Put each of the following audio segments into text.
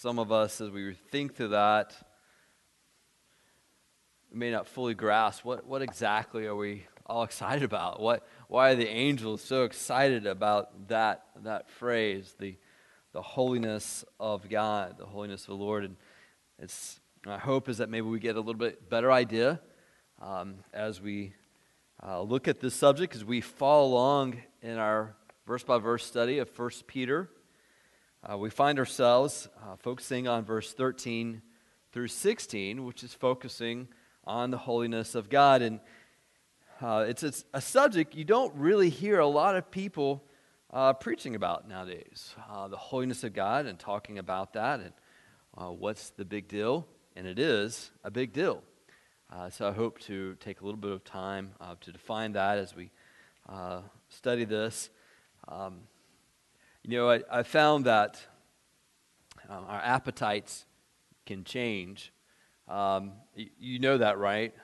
some of us, as we think through that, may not fully grasp what, what exactly are we all excited about? What, why are the angels so excited about that, that phrase, the, the holiness of God, the holiness of the Lord? And it's, my hope is that maybe we get a little bit better idea um, as we uh, look at this subject, as we follow along in our verse by verse study of 1 Peter. Uh, we find ourselves uh, focusing on verse 13 through 16, which is focusing on the holiness of God. And uh, it's, it's, a subject you don't really hear a lot of people uh, preaching about nowadays uh, the holiness of God and talking about that and uh, what's the big deal. And it is a big deal. so I hope to take a little bit of time to define that as we study this. Um, you know, I, I found that um, our appetites can change. Um, you, you, know that, right?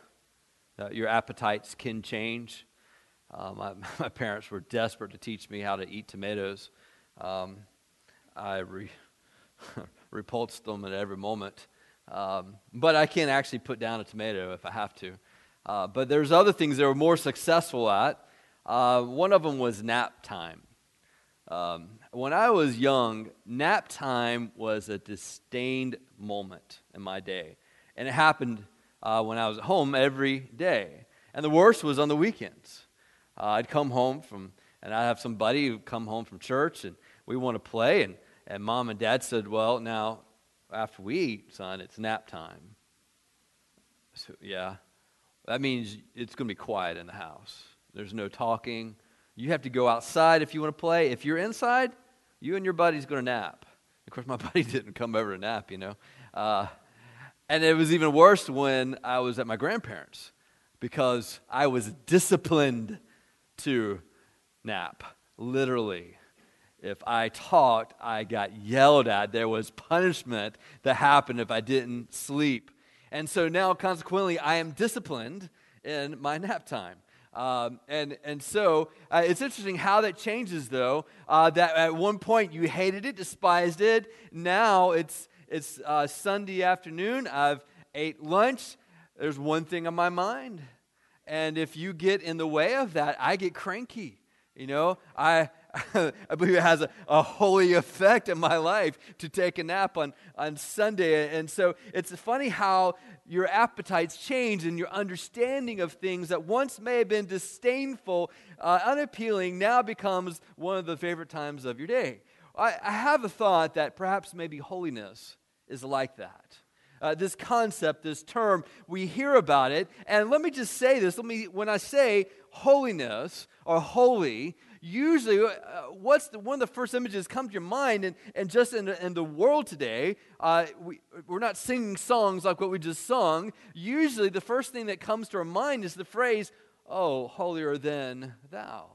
That your appetites can change. Uh, my, my, parents were desperate to teach me how to eat tomatoes. Um, I re, repulsed them at every moment. Um, but I can actually put down a tomato if I have to. Uh, but there's other things they were more successful at. Uh, one of them was nap time. Um, when I was young, nap time was a disdained moment in my day. And it happened uh, when I was at home every day. And the worst was on the weekends. Uh, I'd come home from, and I'd have some buddy who'd come home from church, and we want to play. And, and mom and dad said, Well, now, after we eat, son, it's nap time. So, yeah. That means it's going to be quiet in the house. There's no talking you have to go outside if you want to play. If you're inside, you and your buddy's going to nap. Of course, my buddy didn't come over to nap, you know. Uh, and it was even worse when I was at my grandparents because I was disciplined to nap, literally. If I talked, I got yelled at. There was punishment that happened if I didn't sleep. And so now, consequently, I am disciplined in my nap time. Um, and, and so uh, it's interesting how that changes, though. Uh, that at one point you hated it, despised it. Now it's, it's uh, Sunday afternoon. I've ate lunch. There's one thing on my mind. And if you get in the way of that, I get cranky. You know, I, I believe it has a, a holy effect in my life to take a nap on, on Sunday. And so it's funny how your appetites change and your understanding of things that once may have been disdainful, uh, unappealing, now becomes one of the favorite times of your day. I, I have a thought that perhaps maybe holiness is like that. Uh, this concept, this term, we hear about it. And let me just say this. Let me, when I say holiness or holy, usually uh, what's the, one of the first images come to your mind and, and just in in the world today uh, we, we're not singing songs like what we just sung. Usually the first thing that comes to our mind is the phrase oh holier than thou.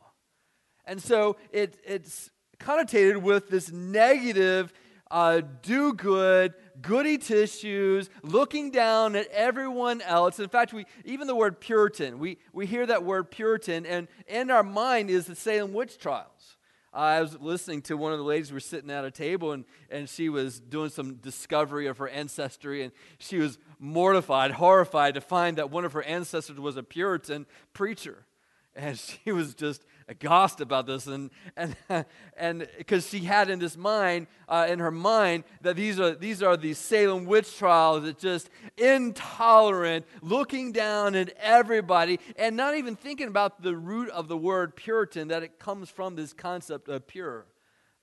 And so it, it's connotated with this negative uh, do good, goody tissues, looking down at everyone else. In fact, we even the word Puritan, we, we hear that word Puritan, and in our mind is the Salem witch trials. I was listening to one of the ladies, we were sitting at a table, and, and she was doing some discovery of her ancestry, and she was mortified, horrified to find that one of her ancestors was a Puritan preacher. And she was just aghast about this and and and because she had in this mind uh, in her mind that these are these are these Salem witch trials that just intolerant looking down at everybody and not even thinking about the root of the word Puritan that it comes from this concept of pure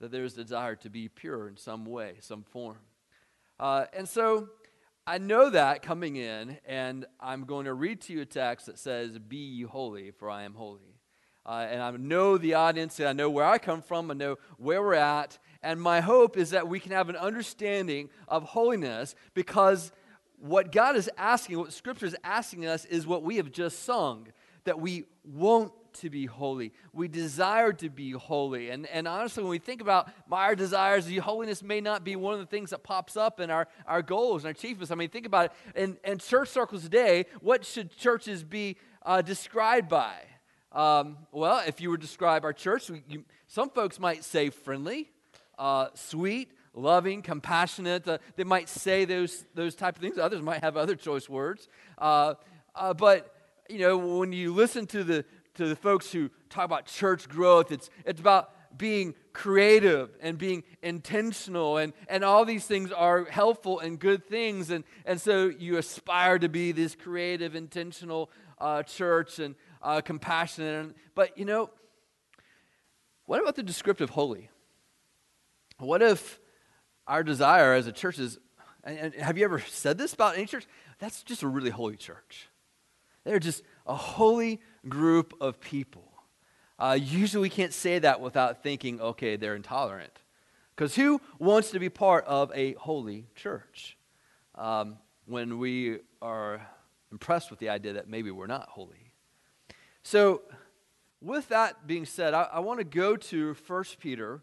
that there's a desire to be pure in some way some form uh, and so I know that coming in, and I'm going to read to you a text that says, Be ye holy, for I am holy. Uh, and I know the audience, and I know where I come from, I know where we're at. And my hope is that we can have an understanding of holiness because what God is asking, what Scripture is asking us, is what we have just sung that we want to be holy. We desire to be holy. And, and honestly, when we think about our desires, holiness may not be one of the things that pops up in our, our goals and our achievements. I mean, think about it. In, in church circles today, what should churches be uh, described by? Um, well, if you were to describe our church, you, some folks might say friendly, uh, sweet, loving, compassionate. Uh, they might say those, those type of things. Others might have other choice words. Uh, uh, but, you know, when you listen to the, to the folks who talk about church growth, it's, it's about being creative and being intentional and, and all these things are helpful and good things and, and so you aspire to be this creative intentional uh, church and uh, compassionate. But you know what about the descriptive holy? What if our desire as a church is and, and have you ever said this about any church? That's just a really holy church. They're just a holy group of people. Uh, usually, we can't say that without thinking, okay, they're intolerant. Because who wants to be part of a holy church? Um, when we are impressed with the idea that maybe we're not holy? So, with that being said, I, I want to go to 1 Peter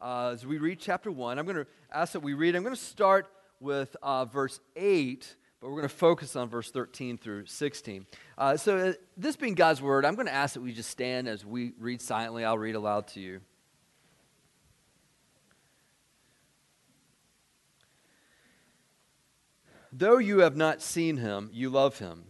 uh, as we read chapter 1. I'm going to ask that we read, I'm going to start with uh, verse 8 but we're going to focus on verse 13 through 16. Uh, so, uh, this being God's word, I'm going to ask that we just stand as we read silently. I'll read aloud to you. Though you have not seen him, you love him.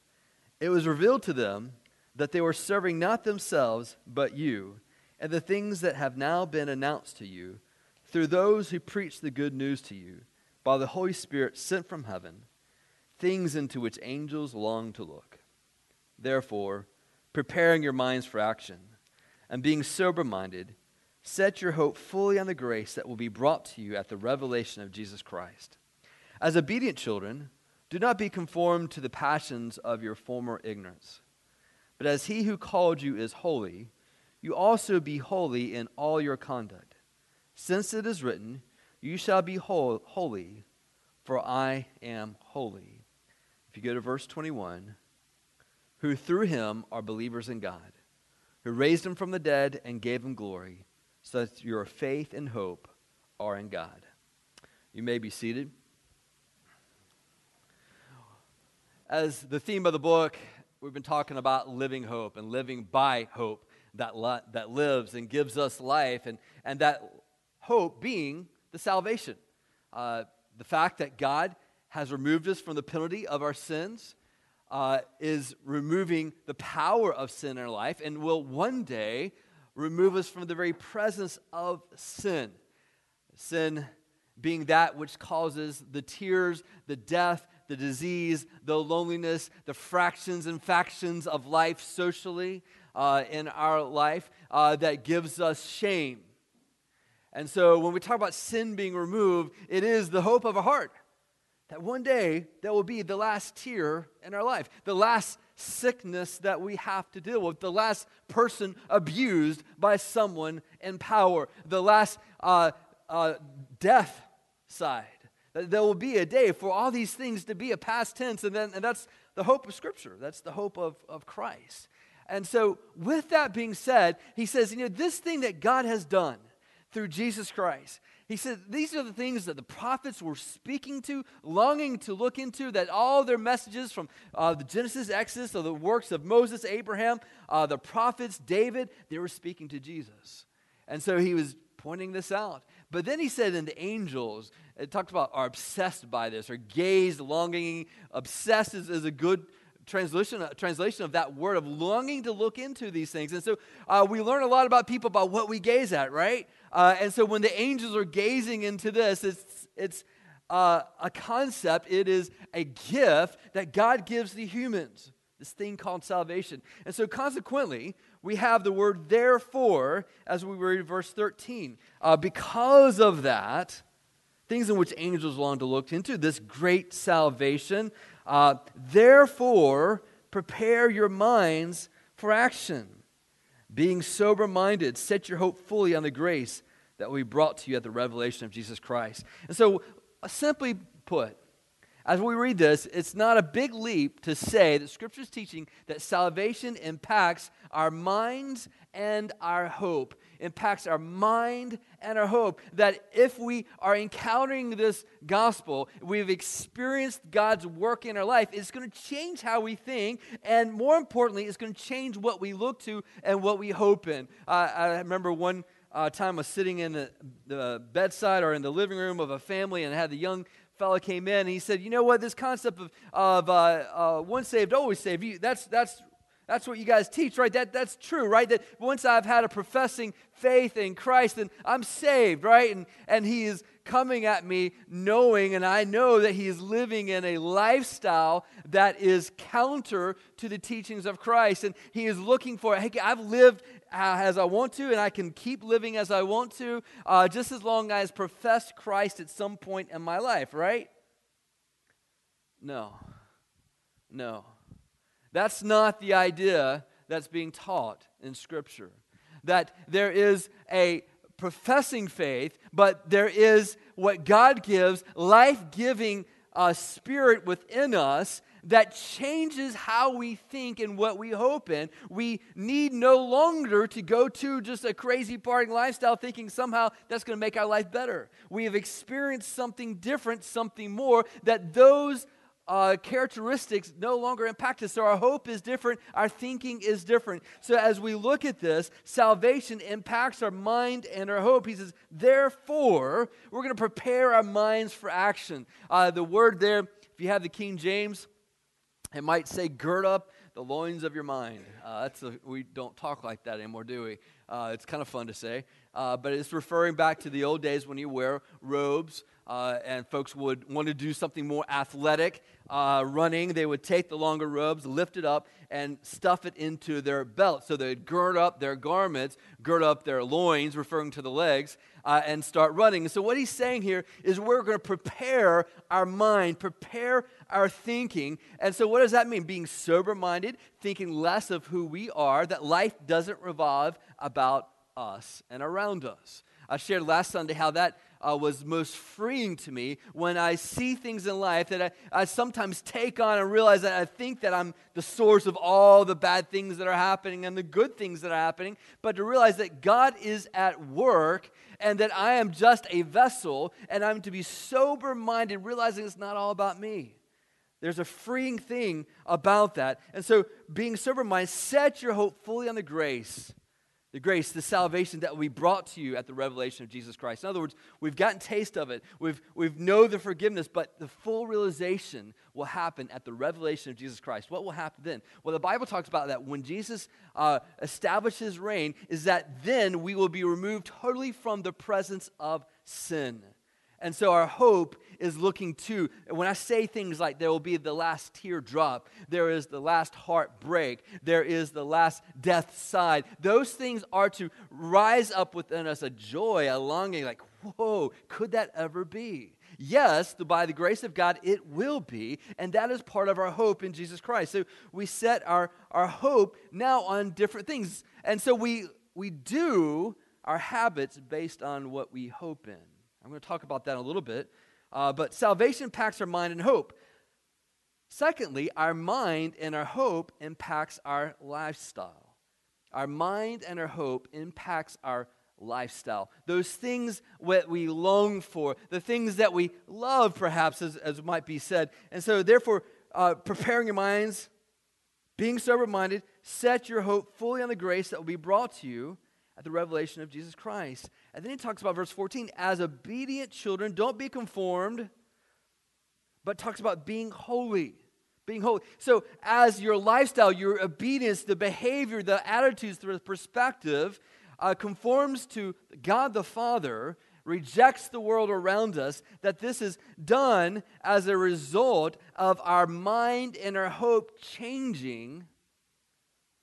It was revealed to them that they were serving not themselves, but you, and the things that have now been announced to you through those who preach the good news to you by the Holy Spirit sent from heaven things into which angels long to look. Therefore, preparing your minds for action and being sober minded, set your hope fully on the grace that will be brought to you at the revelation of Jesus Christ. As obedient children, do not be conformed to the passions of your former ignorance. But as he who called you is holy, you also be holy in all your conduct. Since it is written, You shall be holy, for I am holy. If you go to verse 21, who through him are believers in God, who raised him from the dead and gave him glory, so that your faith and hope are in God. You may be seated. As the theme of the book, we've been talking about living hope and living by hope that, li- that lives and gives us life, and, and that hope being the salvation. Uh, the fact that God has removed us from the penalty of our sins, uh, is removing the power of sin in our life, and will one day remove us from the very presence of sin. Sin being that which causes the tears, the death, the disease, the loneliness, the fractions and factions of life socially uh, in our life uh, that gives us shame. And so when we talk about sin being removed, it is the hope of our heart that one day that will be the last tear in our life, the last sickness that we have to deal with, the last person abused by someone in power, the last uh, uh, death side. There will be a day for all these things to be a past tense, and, then, and that's the hope of Scripture. That's the hope of, of Christ. And so, with that being said, he says, you know, this thing that God has done through Jesus Christ, he said, These are the things that the prophets were speaking to, longing to look into, that all their messages from uh, the Genesis, Exodus, of the works of Moses, Abraham, uh, the prophets, David, they were speaking to Jesus. And so he was pointing this out. But then he said, and the angels, it talked about are obsessed by this, or gazed, longing. Obsessed is, is a good translation, translation of that word of longing to look into these things. And so uh, we learn a lot about people about what we gaze at, right? Uh, and so when the angels are gazing into this, it's, it's uh, a concept, it is a gift that God gives the humans, this thing called salvation. And so consequently, we have the word therefore as we read verse 13. Uh, because of that, things in which angels long to look into, this great salvation, uh, therefore prepare your minds for action being sober minded, set your hope fully on the grace that we brought to you at the revelation of Jesus Christ. And so, uh, simply put, as we read this, it's not a big leap to say that Scripture is teaching that salvation impacts our minds and our hope. Impacts our mind and our hope. That if we are encountering this gospel, we've experienced God's work in our life, it's going to change how we think, and more importantly, it's going to change what we look to and what we hope in. Uh, I remember one uh, time I was sitting in the, the, bedside or in the living room of a family and had the young fellow came in and he said, "You know what? This concept of of uh, uh, once saved, always saved. You, that's that's that's what you guys teach, right? That that's true, right? That once I've had a professing faith in Christ, then I'm saved, right? And and he is coming at me knowing, and I know that he is living in a lifestyle that is counter to the teachings of Christ, and he is looking for. Hey, I've lived as I want to, and I can keep living as I want to, uh, just as long as I profess Christ at some point in my life, right? No. No. That's not the idea that's being taught in Scripture. That there is a professing faith, but there is what God gives, life giving uh, spirit within us that changes how we think and what we hope in. We need no longer to go to just a crazy partying lifestyle thinking somehow that's going to make our life better. We have experienced something different, something more, that those uh, characteristics no longer impact us. So our hope is different, our thinking is different. So as we look at this, salvation impacts our mind and our hope. He says, therefore, we're going to prepare our minds for action. Uh, the word there, if you have the King James, it might say, gird up the loins of your mind. Uh, that's a, we don't talk like that anymore, do we? Uh, it's kind of fun to say. Uh, but it's referring back to the old days when you wear robes uh, and folks would want to do something more athletic, uh, running. They would take the longer robes, lift it up, and stuff it into their belt. So they'd gird up their garments, gird up their loins, referring to the legs, uh, and start running. so what he's saying here is we're going to prepare our mind, prepare our thinking. And so what does that mean? Being sober minded, thinking less of who we are, that life doesn't revolve about us and around us. I shared last Sunday how that uh, was most freeing to me when I see things in life that I, I sometimes take on and realize that I think that I'm the source of all the bad things that are happening and the good things that are happening, but to realize that God is at work and that I am just a vessel and I'm to be sober minded, realizing it's not all about me. There's a freeing thing about that. And so, being sober minded, set your hope fully on the grace the grace, the salvation that we brought to you at the revelation of Jesus Christ. In other words, we've gotten taste of it. We've, we've know the forgiveness, but the full realization will happen at the revelation of Jesus Christ. What will happen then? Well, the Bible talks about that when Jesus uh, establishes reign, is that then we will be removed totally from the presence of sin. And so our hope is looking to, when I say things like there will be the last tear drop, there is the last heartbreak, there is the last death side, those things are to rise up within us a joy, a longing, like, whoa, could that ever be? Yes, by the grace of God, it will be, and that is part of our hope in Jesus Christ. So we set our, our hope now on different things. And so we, we do our habits based on what we hope in. I'm going to talk about that a little bit. Uh, but salvation impacts our mind and hope. Secondly, our mind and our hope impacts our lifestyle. Our mind and our hope impacts our lifestyle. Those things that we long for, the things that we love, perhaps, as, as might be said. And so, therefore, uh, preparing your minds, being sober minded, set your hope fully on the grace that will be brought to you at the revelation of Jesus Christ. And then he talks about verse 14 as obedient children, don't be conformed, but talks about being holy. Being holy. So, as your lifestyle, your obedience, the behavior, the attitudes, the perspective uh, conforms to God the Father, rejects the world around us, that this is done as a result of our mind and our hope changing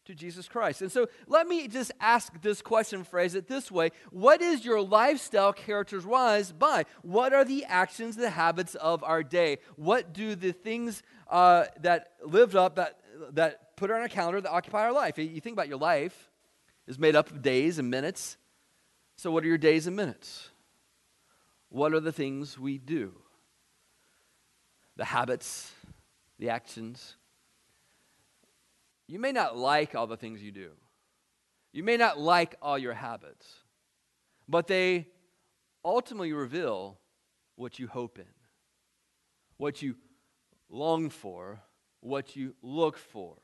to Jesus Christ. And so let me just ask this question, phrase it this way What is your lifestyle characterized by? What are the actions, the habits of our day? What do the things uh, that lived up, that, that put on our calendar, that occupy our life? You think about your life is made up of days and minutes, So, what are your days and minutes? What are the things we do? The habits, the actions. You may not like all the things you do. You may not like all your habits, but they ultimately reveal what you hope in, what you long for, what you look for.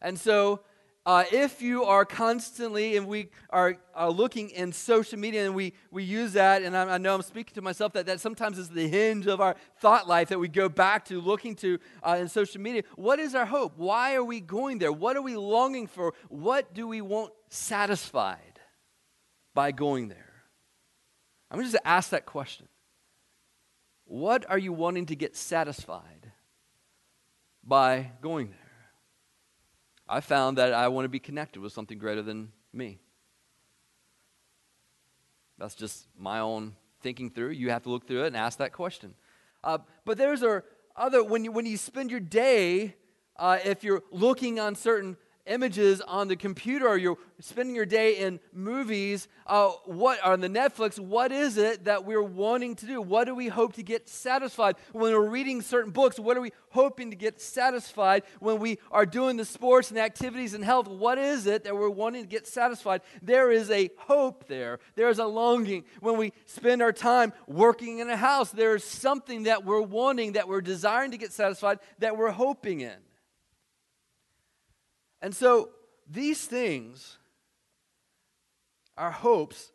And so, uh, if you are constantly, and we are, are looking in social media and we, we use that, and I, I, know I'm speaking to myself that that sometimes is the hinge of our thought life that we go back to looking to uh, in social media. What is our hope? Why are we going there? What are we longing for? What do we want satisfied by going there? I'm just to ask that question. What are you wanting to get satisfied by going there? I found that I want to be connected with something greater than me. That's just my own thinking through. You have to look through it and ask that question. Uh, but there's a other when you when you spend your day, uh, if you're looking on certain images on the computer or you're spending your day in movies uh, what on the netflix what is it that we're wanting to do? What do we hope to get satisfied? When we're reading certain books what are we hoping to get satisfied? When we are doing the sports and activities and health what is it that we're wanting to get satisfied? There is a hope there. There's a longing. When we spend our time working in a house there's something that we're wanting that we're desiring to get satisfied that we're hoping in and so these things, our hopes,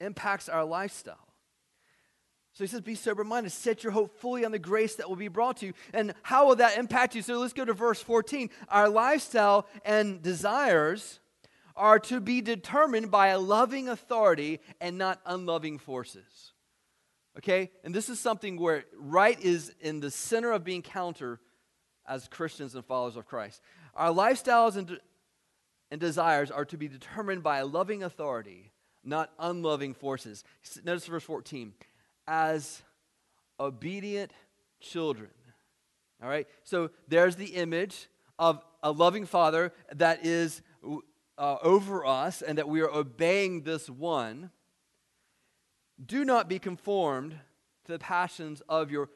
impacts our lifestyle. So he says, be sober minded. Set your hope fully on the grace that will be brought to you. And how will that impact you? So let's go to verse 14. Our lifestyle and desires are to be determined by a loving authority and not unloving forces. Okay? And this is something where right is in the center of being counter as Christians and followers of Christ. Our lifestyles and, de- and desires are to be determined by a loving authority, not unloving forces. Notice verse 14. As obedient children. All right? So there's the image of a loving father that is uh, over us and that we are obeying this one. Do not be conformed to the passions of your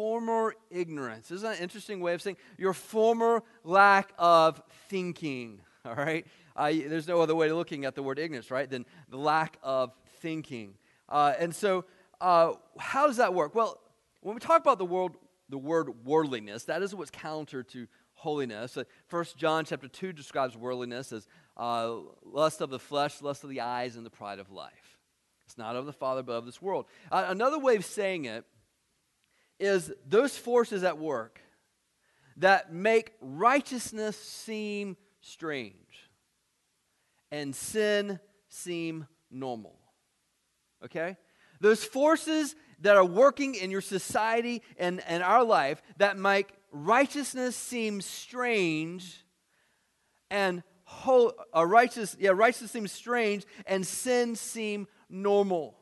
former ignorance. Isn't that an interesting way of saying your former lack of thinking? All right? Uh, there's no other way of looking at the word ignorance, right, than the lack of thinking. Uh, and so, uh, how does that work? Well, when we talk about the world, the word worldliness, that is what's counter to holiness. Uh, First John chapter two describes worldliness as uh, lust of the flesh, lust of the eyes, and the pride of life. It's not of the Father, but of this world. Uh, another way of saying it is those forces at work that make righteousness seem strange and sin seem normal. Okay? Those forces that are working in your society and, and our life that make righteousness seem strange and whole, uh, righteous, yeah, righteousness seems strange and sin seem normal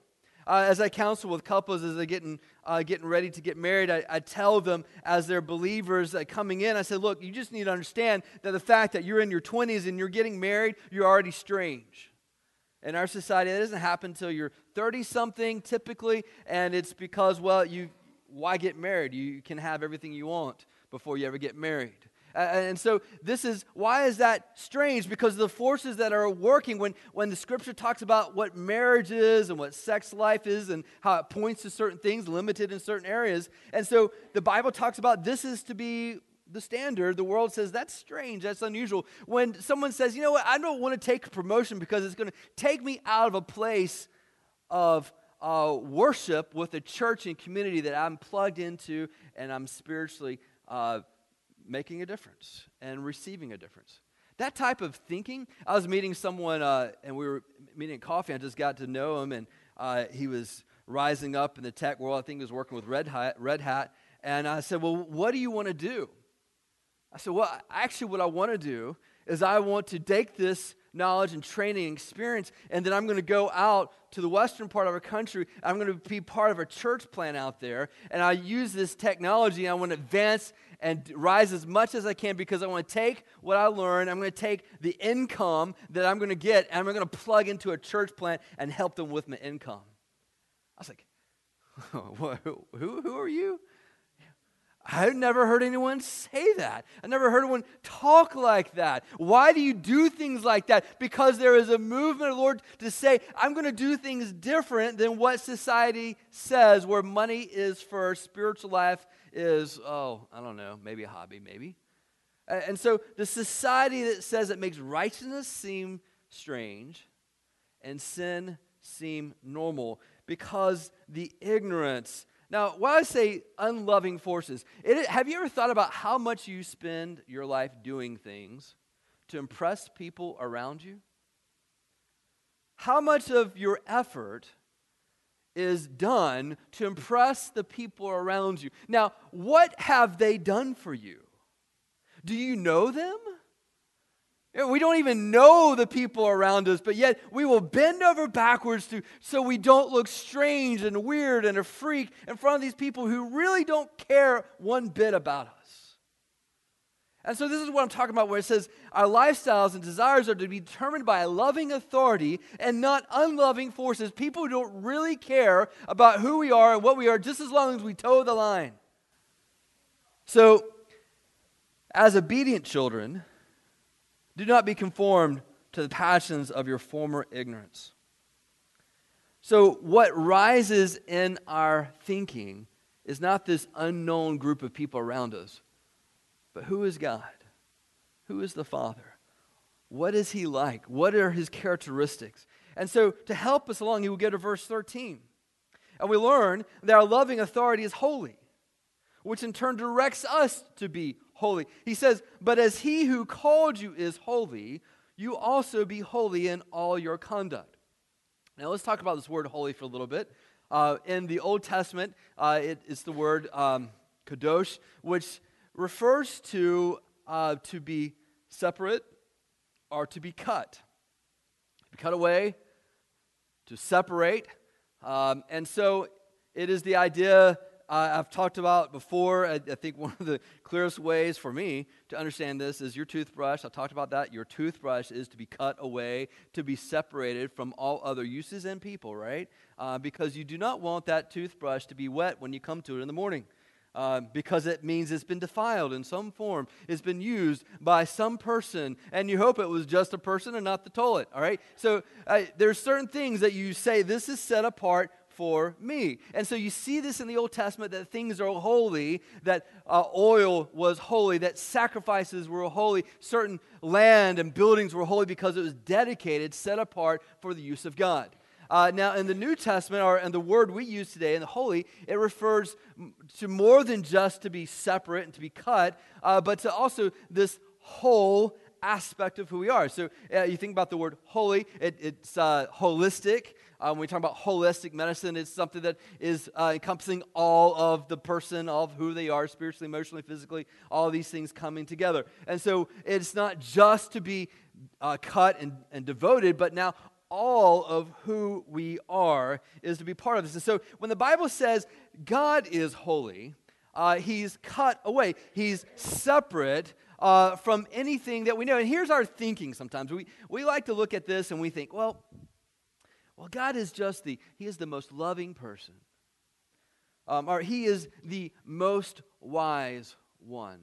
uh, as I counsel with couples as they're getting, uh, getting ready to get married, I, I tell them as they're believers uh, coming in, I say, look, you just need to understand that the fact that you're in your 20s and you're getting married, you're already strange. In our society, that doesn't happen until you're 30 something typically, and it's because, well, you, why get married? You can have everything you want before you ever get married. And so this is why is that strange? Because the forces that are working when, when the scripture talks about what marriage is and what sex life is and how it points to certain things limited in certain areas. And so the Bible talks about this is to be the standard. The world says that's strange, that's unusual. When someone says, you know what, I don't want to take a promotion because it's going to take me out of a place of uh, worship with a church and community that I'm plugged into and I'm spiritually uh, making a difference and receiving a difference. That type of thinking, I was meeting someone uh, and we were meeting at coffee. I just got to know him, and uh, he was rising up in the tech world. I think he was working with Red Hat. Red Hat. And I said, Well, what do you want to do? I said, Well, actually, what I want to do is I want to take this knowledge and training and experience, and then I'm going to go out to the western part of our country. I'm going to be part of a church plan out there, and I use this technology. I want to advance and rise as much as I can because I want to take what I learned. I'm going to take the income that I'm going to get, and I'm going to plug into a church plant and help them with my income. I was like, who, who, are you? I've never heard anyone say that. I've never heard anyone talk like that. Why do you do things like that? Because there is a movement, of Lord, to say, I'm going to do things different than what society says, where money is first, spiritual life is, oh, I don't know, maybe a hobby, maybe. And so the society that says it makes righteousness seem strange and sin seem normal because the ignorance now, when I say unloving forces, it, have you ever thought about how much you spend your life doing things to impress people around you? How much of your effort is done to impress the people around you? Now, what have they done for you? Do you know them? We don't even know the people around us, but yet we will bend over backwards to, so we don't look strange and weird and a freak in front of these people who really don't care one bit about us. And so, this is what I'm talking about, where it says our lifestyles and desires are to be determined by a loving authority and not unloving forces. People who don't really care about who we are and what we are, just as long as we toe the line. So, as obedient children, do not be conformed to the passions of your former ignorance. So, what rises in our thinking is not this unknown group of people around us, but who is God? Who is the Father? What is He like? What are His characteristics? And so, to help us along, He will get to verse 13. And we learn that our loving authority is holy, which in turn directs us to be holy. He says, But as he who called you is holy, you also be holy in all your conduct. Now let's talk about this word holy for a little bit. Uh, in the Old Testament, uh, it, it's the word um, kadosh, which refers to uh, to be separate or to be cut. To be cut away, to separate. Um, and so it is the idea uh, I've talked about before. I, I, think one of the clearest ways for me to understand this is your toothbrush. I talked about that. Your toothbrush is to be cut away, to be separated from all other uses and people, right? Uh, because you do not want that toothbrush to be wet when you come to it in the morning. Uh, because it means it's been defiled in some form. It's been used by some person, and you hope it was just a person and not the toilet, all right? So uh, there's certain things that you say, this is set apart for me. And so you see this in the Old Testament that things are holy, that uh, oil was holy, that sacrifices were holy, certain land and buildings were holy because it was dedicated, set apart for the use of God. Uh, now, in the New Testament, or in the word we use today in the holy, it refers to more than just to be separate and to be cut, uh, but to also this whole aspect of who we are. So uh, you think about the word holy, it, it's uh, holistic. Uh, when we talk about holistic medicine, it's something that is uh, encompassing all of the person, all of who they are, spiritually, emotionally, physically, all these things coming together. And so it's not just to be uh, cut and, and devoted, but now all of who we are is to be part of this. And so when the Bible says God is holy, uh, he's cut away, he's separate uh, from anything that we know. And here's our thinking sometimes. We, we like to look at this and we think, well, well, God is just the, He is the most loving person. Um, or He is the most wise one.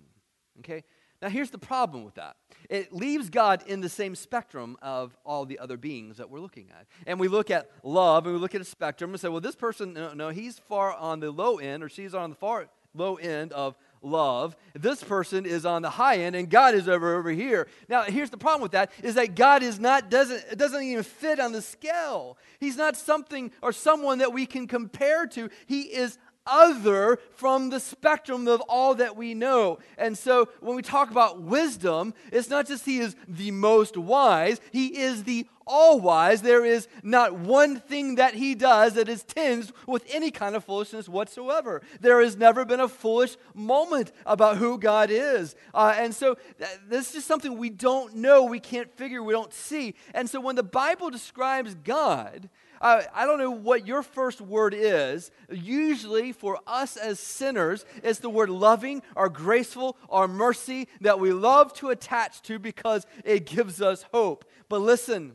Okay? Now, here's the problem with that it leaves God in the same spectrum of all the other beings that we're looking at. And we look at love and we look at a spectrum and say, well, this person, no, no he's far on the low end or she's on the far low end of love. This person is on the high end and God is over over here. Now, here's the problem with that is that God is not doesn't it doesn't even fit on the scale. He's not something or someone that we can compare to. He is other from the spectrum of all that we know. And so when we talk about wisdom, it's not just he is the most wise, he is the all wise. There is not one thing that he does that is tinged with any kind of foolishness whatsoever. There has never been a foolish moment about who God is. Uh, and so th- this is something we don't know, we can't figure, we don't see. And so when the Bible describes God, uh, I don't know what your first word is. Usually, for us as sinners, it's the word loving or graceful or mercy that we love to attach to because it gives us hope. But listen,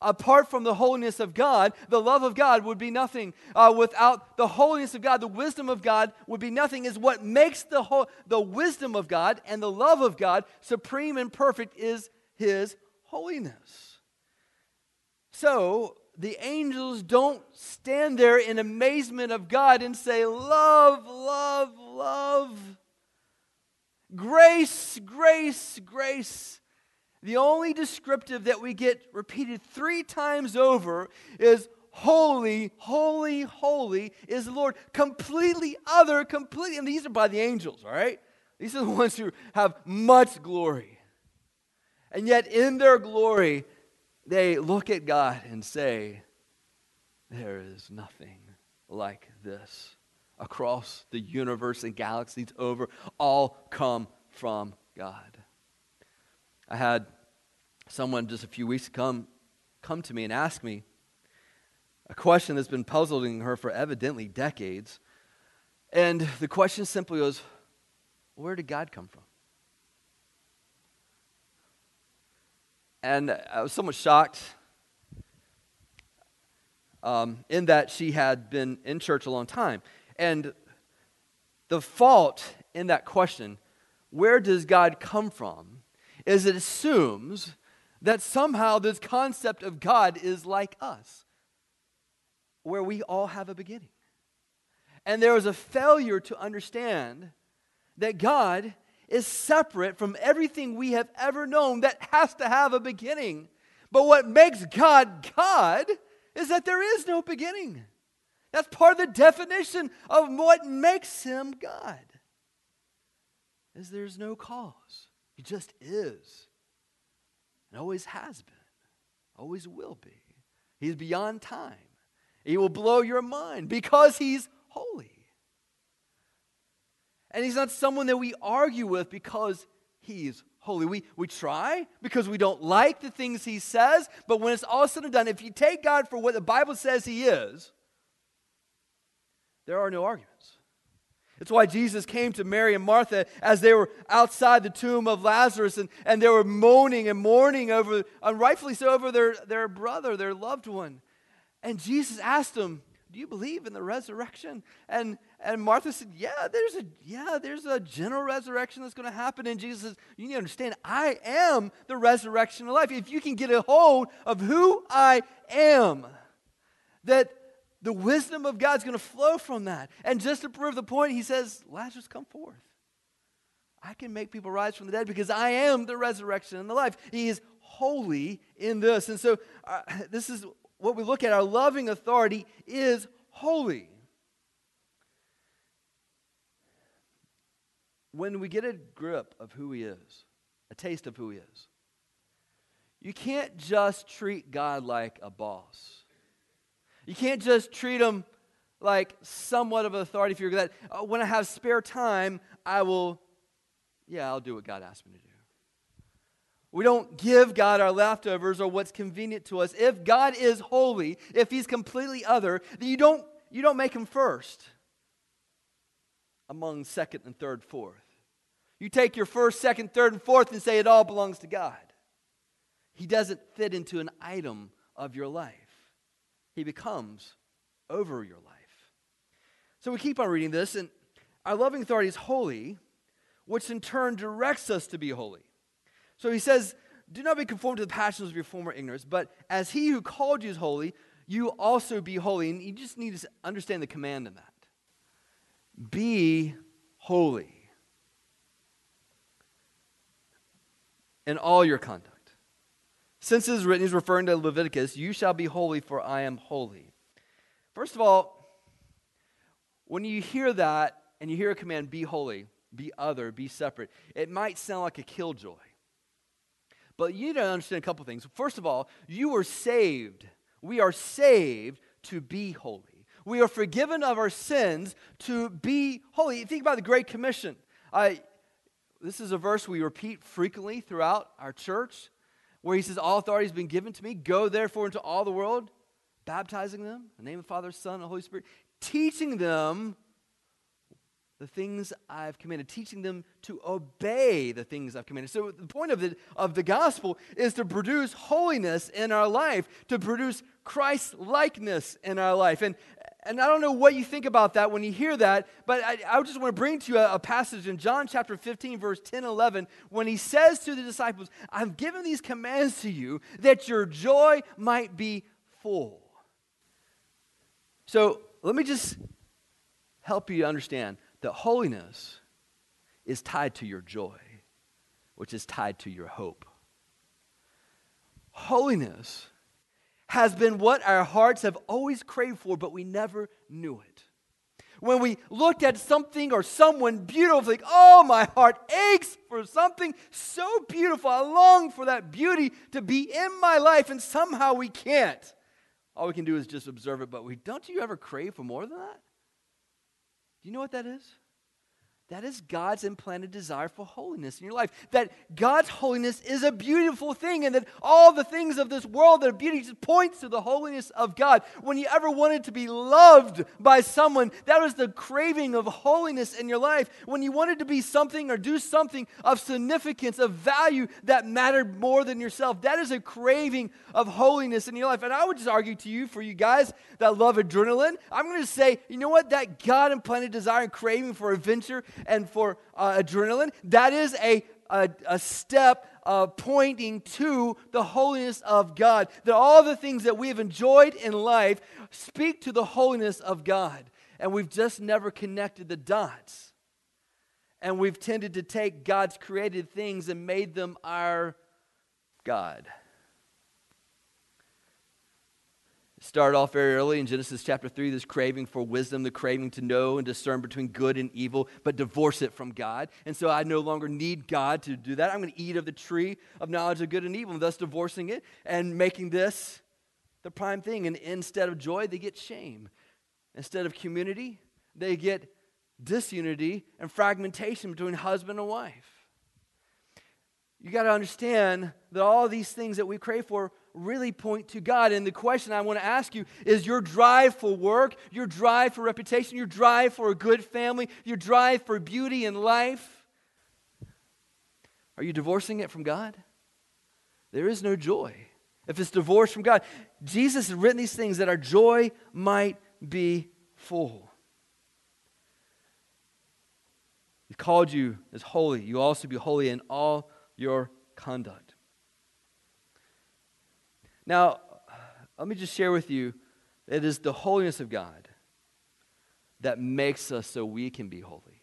apart from the holiness of God, the love of God would be nothing. Uh, without the holiness of God, the wisdom of God would be nothing. Is what makes the ho- the wisdom of God and the love of God supreme and perfect is His holiness. So the angels don't stand there in amazement of God and say, Love, love, love. Grace, grace, grace. The only descriptive that we get repeated three times over is holy, holy, holy is the Lord. Completely other, completely. And these are by the angels, all right? These are the ones who have much glory. And yet, in their glory, they look at God and say, There is nothing like this across the universe and galaxies over, all come from God. I had someone just a few weeks come come to me and ask me a question that's been puzzling her for evidently decades. And the question simply was, where did God come from? And I was somewhat shocked um, in that she had been in church a long time. And the fault in that question, where does God come from, is it assumes that somehow this concept of God is like us, where we all have a beginning. And there is a failure to understand that God is separate from everything we have ever known that has to have a beginning. But what makes God God is that there is no beginning. That's part of the definition of what makes him God. Is there's no cause. He just is. And always has been. Always will be. He's beyond time. He will blow your mind because he's holy. And he's not someone that we argue with because he's holy. We, we try because we don't like the things he says, but when it's all said and done, if you take God for what the Bible says he is, there are no arguments. It's why Jesus came to Mary and Martha as they were outside the tomb of Lazarus and, and they were moaning and mourning over, rightfully so, over their, their brother, their loved one. And Jesus asked them, Do you believe in the resurrection? And, and Martha said, Yeah, there's a yeah, there's a general resurrection that's going to happen. And Jesus says, You need to understand, I am the resurrection of life. If you can get a hold of who I am, that the wisdom of God's going to flow from that. And just to prove the point, he says, Lazarus, come forth. I can make people rise from the dead because I am the resurrection and the life. He is holy in this. And so, uh, this is what we look at. Our loving authority is holy. When we get a grip of who he is, a taste of who he is, you can't just treat God like a boss you can't just treat Him like somewhat of an authority figure that uh, when I have spare time, I will, yeah, I'll do what God asked me to do. We don't give God our leftovers or what's convenient to us. If God is holy, if He's completely other, then you don't, you don't make Him first among second and third, fourth. You take your first, second, third, and fourth and say it all belongs to God. He doesn't fit into an item of your life he becomes over your life. So we keep on reading this, and our loving authority is holy, which in turn directs us to be holy. So he says, Do not be conformed to the passions of your former ignorance, but as he who called you is holy, you also be holy. And you just need to understand the command in that. Be holy in all your conduct. Since it is written, he's referring to Leviticus, you shall be holy, for I am holy. First of all, when you hear that and you hear a command, be holy, be other, be separate, it might sound like a killjoy. But you need to understand a couple things. First of all, you were saved. We are saved to be holy. We are forgiven of our sins to be holy. Think about the Great Commission. I, this is a verse we repeat frequently throughout our church where he says, All authority has been given to me. Go therefore into all the world, baptizing them in the name of the Father, Son, and Holy Spirit, teaching them the things I've commanded, teaching them to obey the things I've commanded. So, the point of the, of the gospel is to produce holiness in our life, to produce Christ likeness in our life. And, and I don't know what you think about that when you hear that, but I, I just want to bring to you a, a, passage in John chapter 15, verse 10 11, when he says to the disciples, I've given these commands to you that your joy might be full. So, let me just help you understand that holiness is tied to your joy, which is tied to your hope. Holiness has been what our hearts have always craved for, but we never knew it. When we looked at something or someone beautiful, like, oh, my heart aches for something so beautiful. I long for that beauty to be in my life, and somehow we can't. All we can do is just observe it, but we don't you ever crave for more than that? Do you know what that is? That is God's implanted desire for holiness in your life. That God's holiness is a beautiful thing, and that all the things of this world that are beauty just points to the holiness of God. When you ever wanted to be loved by someone, that was the craving of holiness in your life. When you wanted to be something or do something of significance, of value that mattered more than yourself, that is a craving of holiness in your life. And I would just argue to you, for you guys that love adrenaline, I'm going to say, you know what? That God implanted desire and craving for adventure and for uh, adrenaline, that is a, a, a step uh, pointing to the holiness of God. That all the things that we have enjoyed in life speak to the holiness of God. And we've just never connected the dots. And we've tended to take God's created things and made them our God. Started off very early in Genesis chapter 3, this craving for wisdom, the craving to know and discern between good and evil, but divorce it from God. And so I no longer need God to do that. I'm going to eat of the tree of knowledge of good and evil, and thus divorcing it and making this the prime thing. And instead of joy, they get shame. Instead of community, they get disunity and fragmentation between husband and wife. You got to understand that all these things that we crave for really point to God. And the question I want to ask you is your drive for work, your drive for reputation, your drive for a good family, your drive for beauty in life, are you divorcing it from God? There is no joy if it's divorced from God. Jesus has written these things that our joy might be full. He called you as holy. You also be holy in all your conduct. Now, let me just share with you it is the holiness of God that makes us so we can be holy.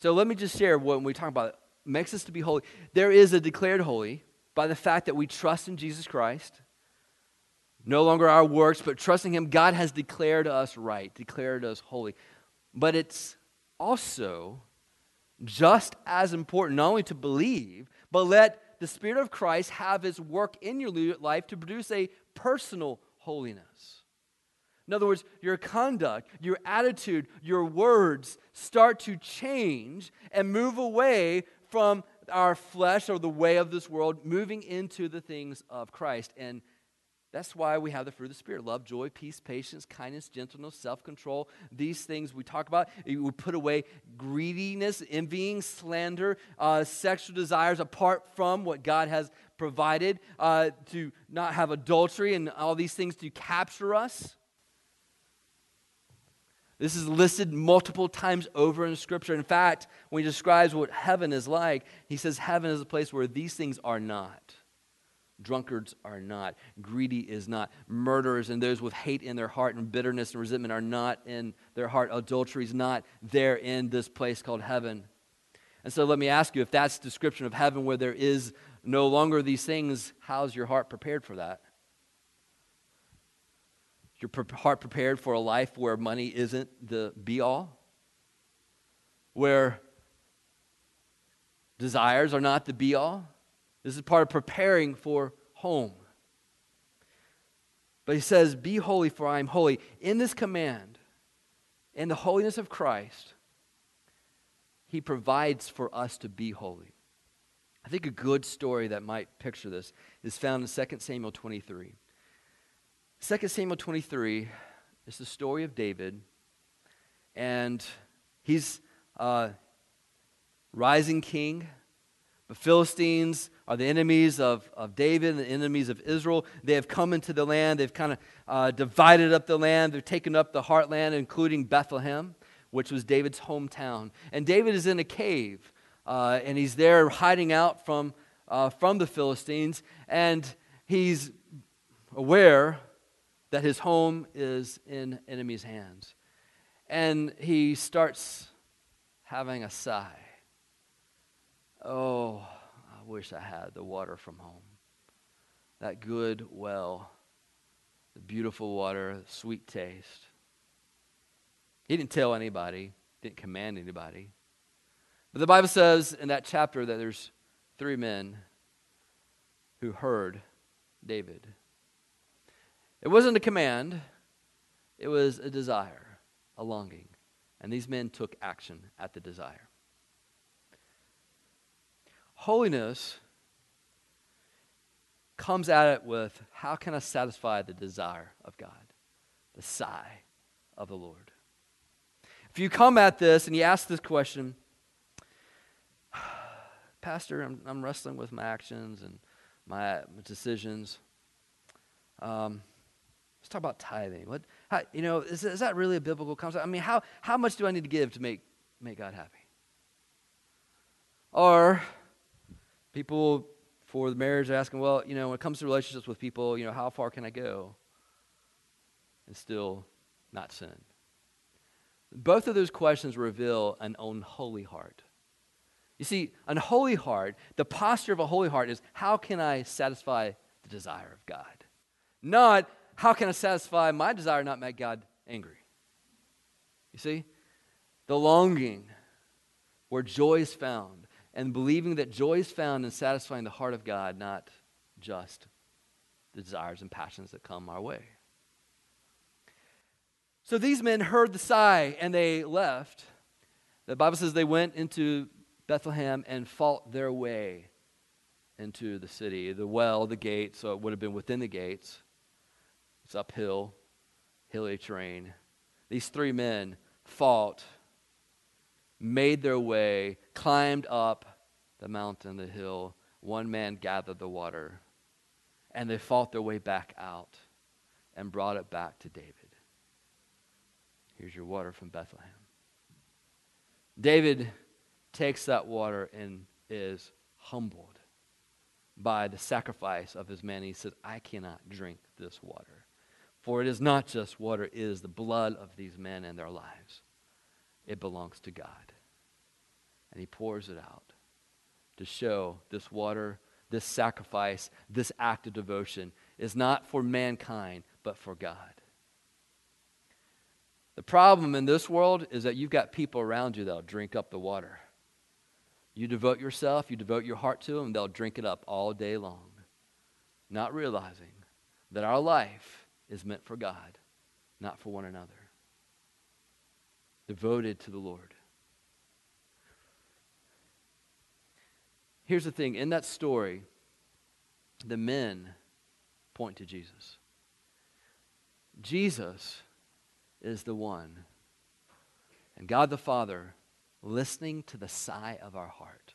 So let me just share when we talk about it, makes us to be holy. There is a declared holy by the fact that we trust in Jesus Christ. No longer our works, but trusting Him, God has declared us right, declared us holy. But it's also just as important not only to believe, but let the Spirit of Christ have His work in your life to produce a personal holiness. In other words, your conduct, your attitude, your words start to change and move away from our flesh or the way of this world, moving into the things of Christ. And that's why we have the fruit of the Spirit love, joy, peace, patience, kindness, gentleness, self control. These things we talk about. We put away greediness, envying, slander, uh, sexual desires apart from what God has provided, uh, to not have adultery and all these things to capture us. This is listed multiple times over in Scripture. In fact, when he describes what heaven is like, he says heaven is a place where these things are not. Drunkards are not. Greedy is not. Murderers and those with hate in their heart and bitterness and resentment are not in their heart. Adultery is not there in this place called heaven. And so let me ask you if that's description of heaven where there is no longer these things, how's your heart prepared for that? Is your heart prepared for a life where money isn't the be all? Where desires are not the be all? This is part of preparing for home. But he says, Be holy, for I am holy. In this command, in the holiness of Christ, he provides for us to be holy. I think a good story that might picture this is found in 2 Samuel 23. 2 Samuel 23 is the story of David, and he's a rising king. The Philistines are the enemies of, of David, the enemies of Israel. They have come into the land. They've kind of uh, divided up the land. They've taken up the heartland, including Bethlehem, which was David's hometown. And David is in a cave, uh, and he's there hiding out from, uh, from the Philistines. And he's aware that his home is in enemy's hands. And he starts having a sigh Oh, I wish I had the water from home. That good well, the beautiful water, the sweet taste. He didn't tell anybody, didn't command anybody. But the Bible says in that chapter that there's three men who heard David. It wasn't a command, it was a desire, a longing. And these men took action at the desire. Holiness comes at it with how can I satisfy the desire of God, the sigh of the Lord? If you come at this and you ask this question, Pastor, I'm, I'm wrestling with my actions and my, decisions. Um, let's talk about tithing. What, how, you know, is, is that really a biblical concept? I mean, how, how much do I need to give to make, make God happy? Or People for the marriage are asking, well, you know, when it comes to relationships with people, you know, how far can I go and still not sin? Both of those questions reveal an unholy heart. You see, an holy heart, the posture of a holy heart is how can I satisfy the desire of God? Not how can I satisfy my desire not make God angry? You see? The longing where joy is found and believing that joy is found in satisfying the heart of God, not just the desires and passions that come our way. So these men heard the sigh and they left. The Bible says they went into Bethlehem and fought their way into the city. The well, the gate, so it would have been within the gates. It's uphill, hilly terrain. These three men fought made their way, climbed up the mountain, the hill. One man gathered the water, and they fought their way back out and brought it back to David. Here's your water from Bethlehem. David takes that water and is humbled by the sacrifice of his men. He says, I cannot drink this water. For it is not just water, it is the blood of these men and their lives. It belongs to God and he pours it out to show this water, this sacrifice, this act of devotion is not for mankind, but for God. The problem in this world is that you've got people around you that'll drink up the water. You devote yourself, you devote your heart to them, they'll drink it up all day long, not realizing that our life is meant for God, not for one another. Devoted to the Lord. Here's the thing in that story, the men point to Jesus. Jesus is the one, and God the Father listening to the sigh of our heart,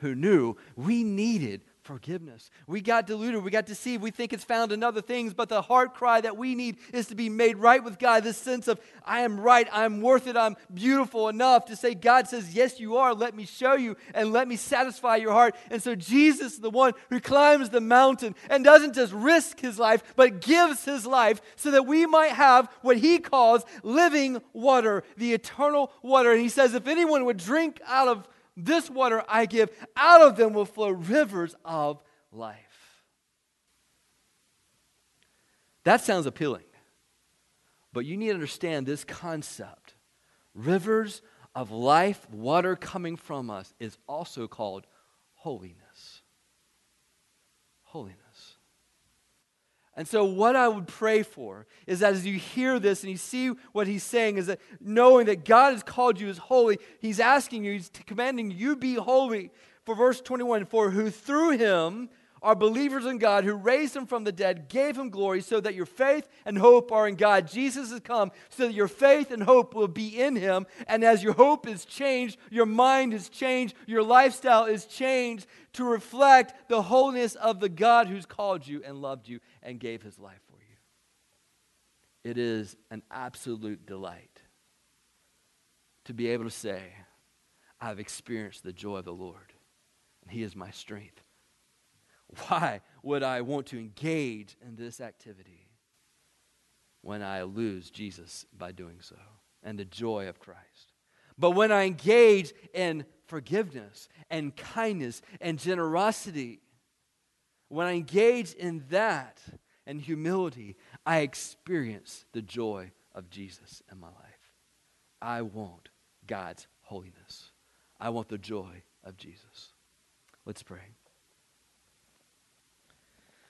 who knew we needed forgiveness. We got deluded, we got deceived, we think it's found in other things, but the heart cry that we need is to be made right with God. This sense of, I am right, I'm worth it, I'm beautiful enough to say, God says, Yes, you are, let me show you and let me satisfy your heart. And so Jesus, the one who climbs the mountain and doesn't just risk his life, but gives his life so that we might have what he calls living water, the eternal water. And he says, If anyone would drink out of this water I give, out of them will flow rivers of life. That sounds appealing. But you need to understand this concept. Rivers of life, water coming from us, is also called holiness. holiness. And so, what I would pray for is that as you hear this and you see what he's saying, is that knowing that God has called you as holy, he's asking you, he's commanding you be holy. For verse 21 For who through him are believers in God who raised him from the dead, gave him glory, so that your faith and hope are in God. Jesus has come so that your faith and hope will be in him. And as your hope is changed, your mind is changed, your lifestyle is changed to reflect the wholeness of the God who's called you and loved you and gave his life for you. It is an absolute delight to be able to say, I've experienced the joy of the Lord, and he is my strength. Why would I want to engage in this activity when I lose Jesus by doing so and the joy of Christ? But when I engage in forgiveness and kindness and generosity, when I engage in that and humility, I experience the joy of Jesus in my life. I want God's holiness. I want the joy of Jesus. Let's pray.